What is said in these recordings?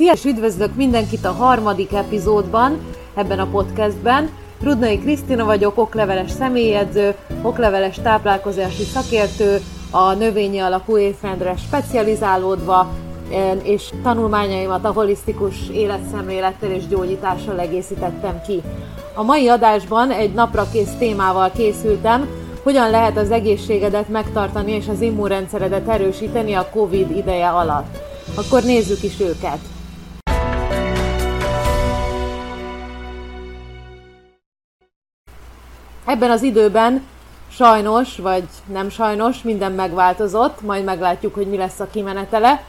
Szia, és üdvözlök mindenkit a harmadik epizódban, ebben a podcastben. Rudnai Krisztina vagyok, okleveles személyedző, okleveles táplálkozási szakértő, a növényi alapú étrendre specializálódva, és tanulmányaimat a holisztikus életszemlélettel és gyógyítással egészítettem ki. A mai adásban egy napra kész témával készültem, hogyan lehet az egészségedet megtartani és az immunrendszeredet erősíteni a Covid ideje alatt. Akkor nézzük is őket! Ebben az időben sajnos, vagy nem sajnos, minden megváltozott, majd meglátjuk, hogy mi lesz a kimenetele.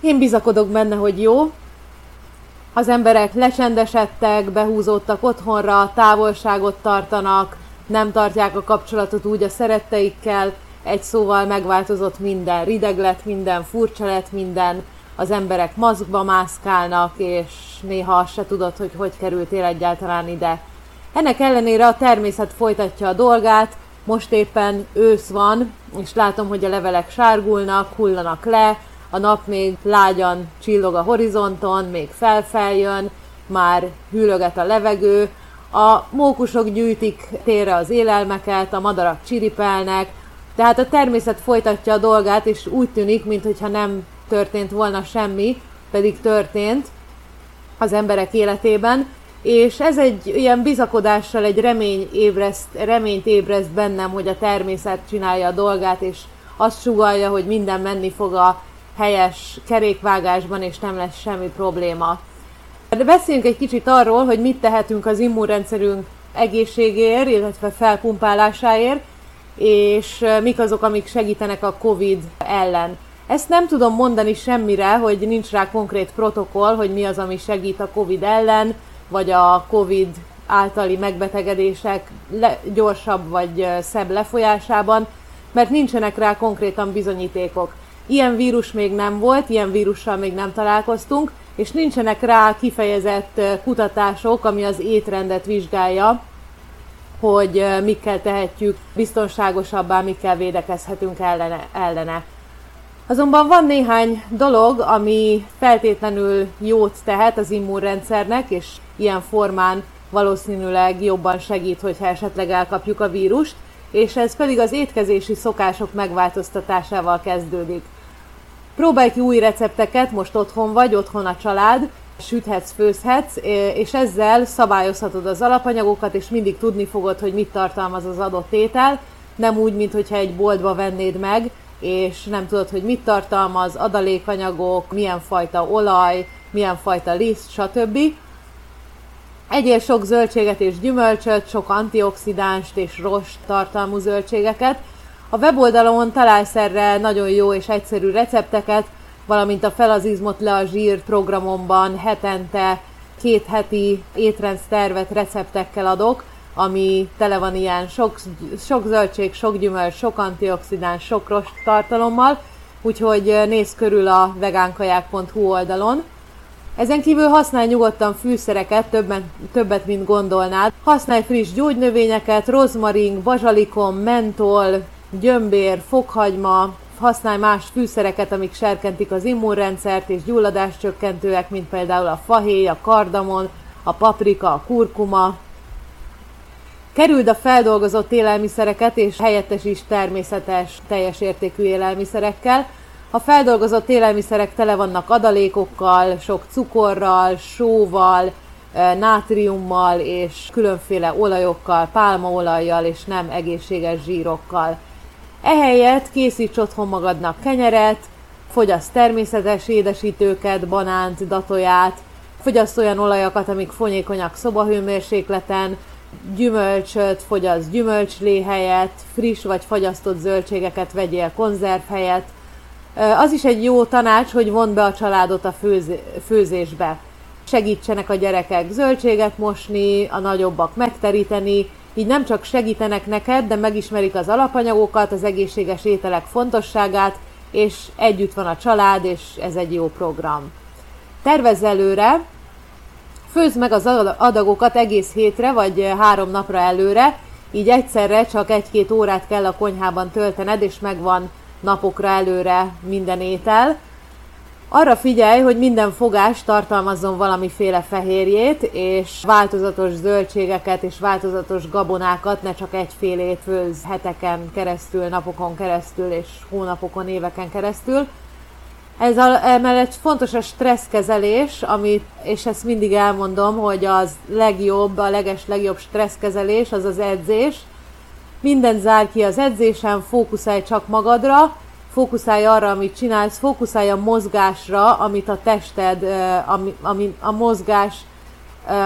Én bizakodok benne, hogy jó. Az emberek lecsendesedtek, behúzódtak otthonra, távolságot tartanak, nem tartják a kapcsolatot úgy a szeretteikkel, egy szóval megváltozott minden, rideg lett minden, furcsa lett minden, az emberek maszkba mászkálnak, és néha azt se tudod, hogy hogy kerültél egyáltalán ide. Ennek ellenére a természet folytatja a dolgát, most éppen ősz van, és látom, hogy a levelek sárgulnak, hullanak le, a nap még lágyan csillog a horizonton, még felfeljön, már hűlöget a levegő, a mókusok gyűjtik térre az élelmeket, a madarak csiripelnek, tehát a természet folytatja a dolgát, és úgy tűnik, mintha nem történt volna semmi, pedig történt az emberek életében, és ez egy ilyen bizakodással egy remény ébreszt, reményt ébreszt bennem, hogy a természet csinálja a dolgát, és azt sugalja, hogy minden menni fog a helyes kerékvágásban, és nem lesz semmi probléma. De beszéljünk egy kicsit arról, hogy mit tehetünk az immunrendszerünk egészségéért, illetve felpumpálásáért, és mik azok, amik segítenek a COVID ellen. Ezt nem tudom mondani semmire, hogy nincs rá konkrét protokoll, hogy mi az, ami segít a COVID ellen, vagy a COVID általi megbetegedések le, gyorsabb vagy szebb lefolyásában, mert nincsenek rá konkrétan bizonyítékok. Ilyen vírus még nem volt, ilyen vírussal még nem találkoztunk, és nincsenek rá kifejezett kutatások, ami az étrendet vizsgálja, hogy mikkel tehetjük biztonságosabbá, mikkel védekezhetünk ellene. ellene. Azonban van néhány dolog, ami feltétlenül jót tehet az immunrendszernek, és ilyen formán valószínűleg jobban segít, hogyha esetleg elkapjuk a vírust, és ez pedig az étkezési szokások megváltoztatásával kezdődik. Próbálj ki új recepteket, most otthon vagy, otthon a család, süthetsz, főzhetsz, és ezzel szabályozhatod az alapanyagokat, és mindig tudni fogod, hogy mit tartalmaz az adott étel, nem úgy, mintha egy boltba vennéd meg, és nem tudod, hogy mit tartalmaz, adalékanyagok, milyen fajta olaj, milyen fajta liszt, stb. Egyél sok zöldséget és gyümölcsöt, sok antioxidánst és rost tartalmú zöldségeket. A weboldalon találsz erre nagyon jó és egyszerű recepteket, valamint a Felazizmot le a zsír programomban hetente két heti étrendszervet receptekkel adok, ami tele van ilyen sok, sok zöldség, sok gyümölcs, sok antioxidáns, sok rost tartalommal, úgyhogy nézz körül a vegánkaják.hu oldalon. Ezen kívül használj nyugodtan fűszereket, többet, többet mint gondolnád. Használj friss gyógynövényeket, rozmarin, bazsalikom, mentol, gyömbér, fokhagyma, használj más fűszereket, amik serkentik az immunrendszert és gyulladáscsökkentőek, mint például a fahéj, a kardamon, a paprika, a kurkuma, Kerüld a feldolgozott élelmiszereket és helyettesíts természetes, teljes értékű élelmiszerekkel. A feldolgozott élelmiszerek tele vannak adalékokkal, sok cukorral, sóval, nátriummal és különféle olajokkal, pálmaolajjal és nem egészséges zsírokkal. Ehelyett készíts otthon magadnak kenyeret, fogyaszt természetes édesítőket, banánt, datoját, fogyaszt olyan olajakat, amik folyékonyak szobahőmérsékleten, gyümölcsöt fogyasz gyümölcslé helyett, friss vagy fagyasztott zöldségeket vegyél konzerv helyett. Az is egy jó tanács, hogy vond be a családot a főzésbe. Segítsenek a gyerekek zöldséget mosni, a nagyobbak megteríteni, így nem csak segítenek neked, de megismerik az alapanyagokat, az egészséges ételek fontosságát, és együtt van a család, és ez egy jó program. Tervezz előre, Főzd meg az adagokat egész hétre vagy három napra előre, így egyszerre csak egy-két órát kell a konyhában töltened, és megvan napokra előre minden étel. Arra figyelj, hogy minden fogás tartalmazzon valamiféle fehérjét, és változatos zöldségeket és változatos gabonákat, ne csak egyfélét főz heteken keresztül, napokon keresztül és hónapokon, éveken keresztül. Ez a, emellett fontos a stresszkezelés, amit, és ezt mindig elmondom, hogy az legjobb, a leges legjobb stresszkezelés az az edzés. Minden zár ki az edzésen, fókuszálj csak magadra, fókuszálj arra, amit csinálsz, fókuszálj a mozgásra, amit a tested, ami, ami a mozgás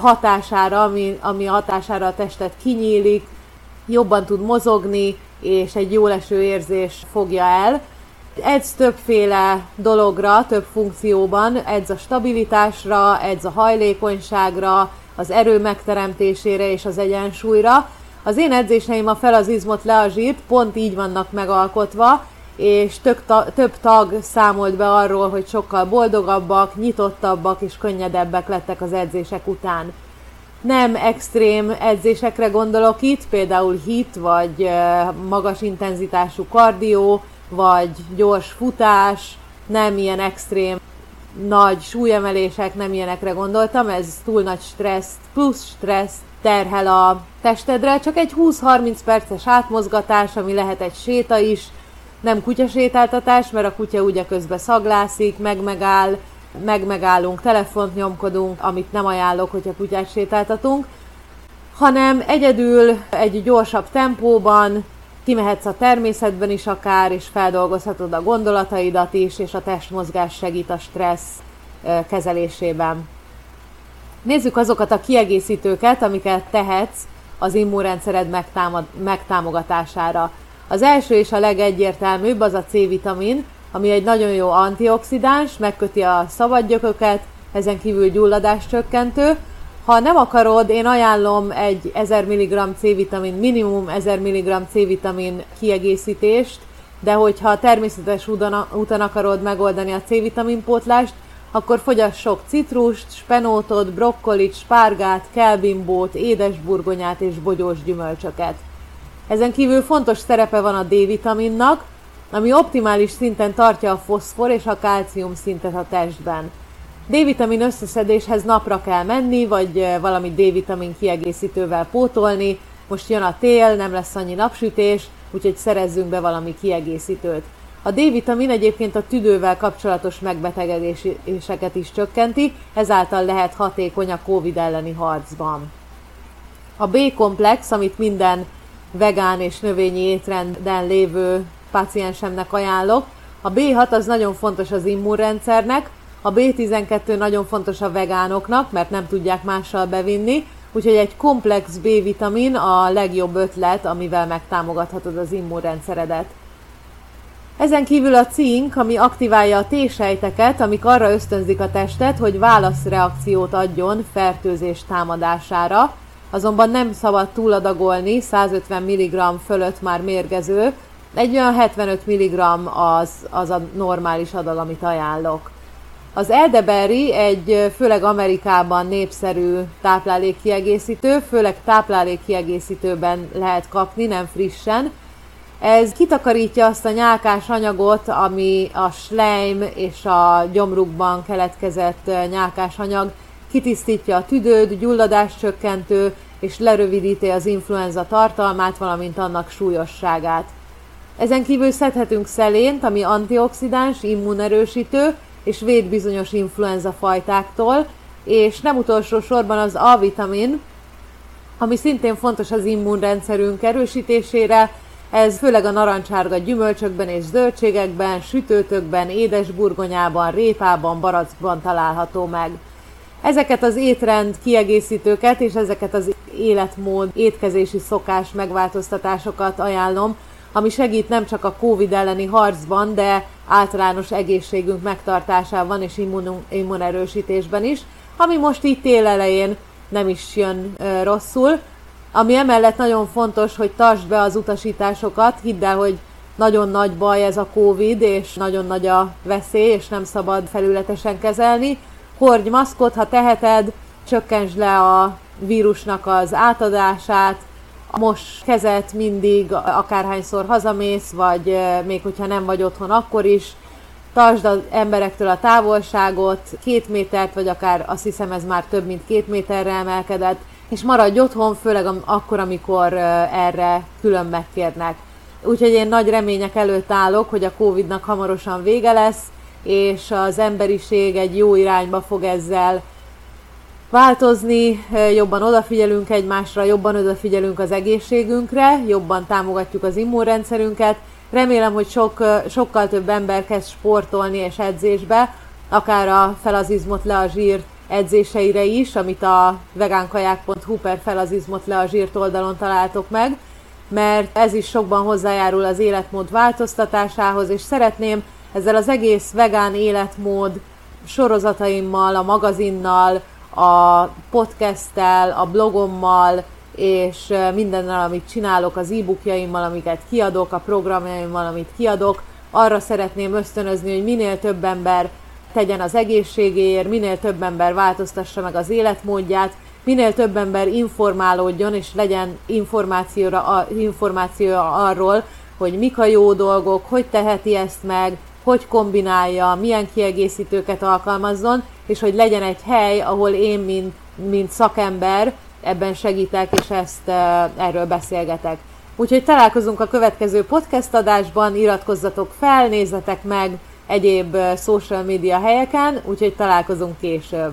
hatására, ami, ami hatására a tested kinyílik, jobban tud mozogni, és egy jó leső érzés fogja el. Edz többféle dologra, több funkcióban, edz a stabilitásra, edz a hajlékonyságra, az erő megteremtésére és az egyensúlyra. Az én edzéseim a fel az izmot, le a zsírt pont így vannak megalkotva, és több, ta, több tag számolt be arról, hogy sokkal boldogabbak, nyitottabbak és könnyedebbek lettek az edzések után. Nem extrém edzésekre gondolok itt, például hit, vagy magas intenzitású kardió, vagy gyors futás, nem ilyen extrém nagy súlyemelések, nem ilyenekre gondoltam, ez túl nagy stressz, plusz stressz terhel a testedre, csak egy 20-30 perces átmozgatás, ami lehet egy séta is, nem kutyasétáltatás, mert a kutya ugye közben szaglászik, megmegáll, megmegállunk, telefont nyomkodunk, amit nem ajánlok, hogyha kutyát sétáltatunk, hanem egyedül egy gyorsabb tempóban kimehetsz a természetben is akár, és feldolgozhatod a gondolataidat is, és a testmozgás segít a stressz kezelésében. Nézzük azokat a kiegészítőket, amiket tehetsz az immunrendszered megtámad, megtámogatására. Az első és a legegyértelműbb az a C-vitamin, ami egy nagyon jó antioxidáns, megköti a szabadgyököket, ezen kívül gyulladás csökkentő. Ha nem akarod, én ajánlom egy 1000 mg C-vitamin, minimum 1000 mg C-vitamin kiegészítést, de hogyha természetes úton akarod megoldani a C-vitamin pótlást, akkor fogyass sok citrust, spenótot, brokkolit, spárgát, kelbimbót, édesburgonyát és bogyós gyümölcsöket. Ezen kívül fontos szerepe van a D-vitaminnak, ami optimális szinten tartja a foszfor és a kálcium szintet a testben. D-vitamin összeszedéshez napra kell menni, vagy valami D-vitamin kiegészítővel pótolni. Most jön a tél, nem lesz annyi napsütés, úgyhogy szerezzünk be valami kiegészítőt. A D-vitamin egyébként a tüdővel kapcsolatos megbetegedéseket is csökkenti, ezáltal lehet hatékony a COVID elleni harcban. A B-komplex, amit minden vegán és növényi étrenden lévő paciensemnek ajánlok. A B6 az nagyon fontos az immunrendszernek, a B12 nagyon fontos a vegánoknak, mert nem tudják mással bevinni, úgyhogy egy komplex B-vitamin a legjobb ötlet, amivel megtámogathatod az immunrendszeredet. Ezen kívül a cink, ami aktiválja a T-sejteket, amik arra ösztönzik a testet, hogy válaszreakciót adjon fertőzés támadására, azonban nem szabad túladagolni, 150 mg fölött már mérgező, egy olyan 75 mg az, az a normális adag, amit ajánlok. Az elderberry egy főleg Amerikában népszerű táplálékkiegészítő, főleg táplálékkiegészítőben lehet kapni, nem frissen. Ez kitakarítja azt a nyálkás anyagot, ami a slime és a gyomrukban keletkezett nyálkás anyag, kitisztítja a tüdőt, gyulladás csökkentő, és lerövidíti az influenza tartalmát, valamint annak súlyosságát. Ezen kívül szedhetünk szelént, ami antioxidáns, immunerősítő, és véd bizonyos influenza fajtáktól, és nem utolsó sorban az A-vitamin, ami szintén fontos az immunrendszerünk erősítésére, ez főleg a narancsárga gyümölcsökben és zöldségekben, sütőtökben, édesburgonyában, répában, barackban található meg. Ezeket az étrend kiegészítőket és ezeket az életmód, étkezési szokás megváltoztatásokat ajánlom, ami segít nem csak a Covid elleni harcban, de általános egészségünk megtartásában és immun, immunerősítésben is, ami most itt tél elején nem is jön rosszul. Ami emellett nagyon fontos, hogy tartsd be az utasításokat, hidd el, hogy nagyon nagy baj ez a Covid, és nagyon nagy a veszély, és nem szabad felületesen kezelni. Hordj maszkot, ha teheted, csökkentsd le a vírusnak az átadását, most kezet mindig, akárhányszor hazamész, vagy még hogyha nem vagy otthon, akkor is. tartsd az emberektől a távolságot, két métert, vagy akár azt hiszem ez már több mint két méterre emelkedett, és maradj otthon, főleg akkor, amikor erre külön megkérnek. Úgyhogy én nagy remények előtt állok, hogy a Covid-nak hamarosan vége lesz, és az emberiség egy jó irányba fog ezzel változni, jobban odafigyelünk egymásra, jobban odafigyelünk az egészségünkre, jobban támogatjuk az immunrendszerünket. Remélem, hogy sok, sokkal több ember kezd sportolni és edzésbe, akár a felazizmot le a zsír edzéseire is, amit a vegánkaják.hu per felazizmot le a zsírt oldalon találtok meg, mert ez is sokban hozzájárul az életmód változtatásához, és szeretném ezzel az egész vegán életmód sorozataimmal, a magazinnal, a podcasttel, a blogommal, és mindennel, amit csinálok, az e-bookjaimmal, amiket kiadok, a programjaimmal, amit kiadok, arra szeretném ösztönözni, hogy minél több ember tegyen az egészségéért, minél több ember változtassa meg az életmódját, minél több ember informálódjon, és legyen információra, információja arról, hogy mik a jó dolgok, hogy teheti ezt meg, hogy kombinálja, milyen kiegészítőket alkalmazzon, és hogy legyen egy hely, ahol én, mint, mint szakember ebben segítek, és ezt erről beszélgetek. Úgyhogy találkozunk a következő podcast adásban, iratkozzatok fel, nézzetek meg egyéb social media helyeken, úgyhogy találkozunk később.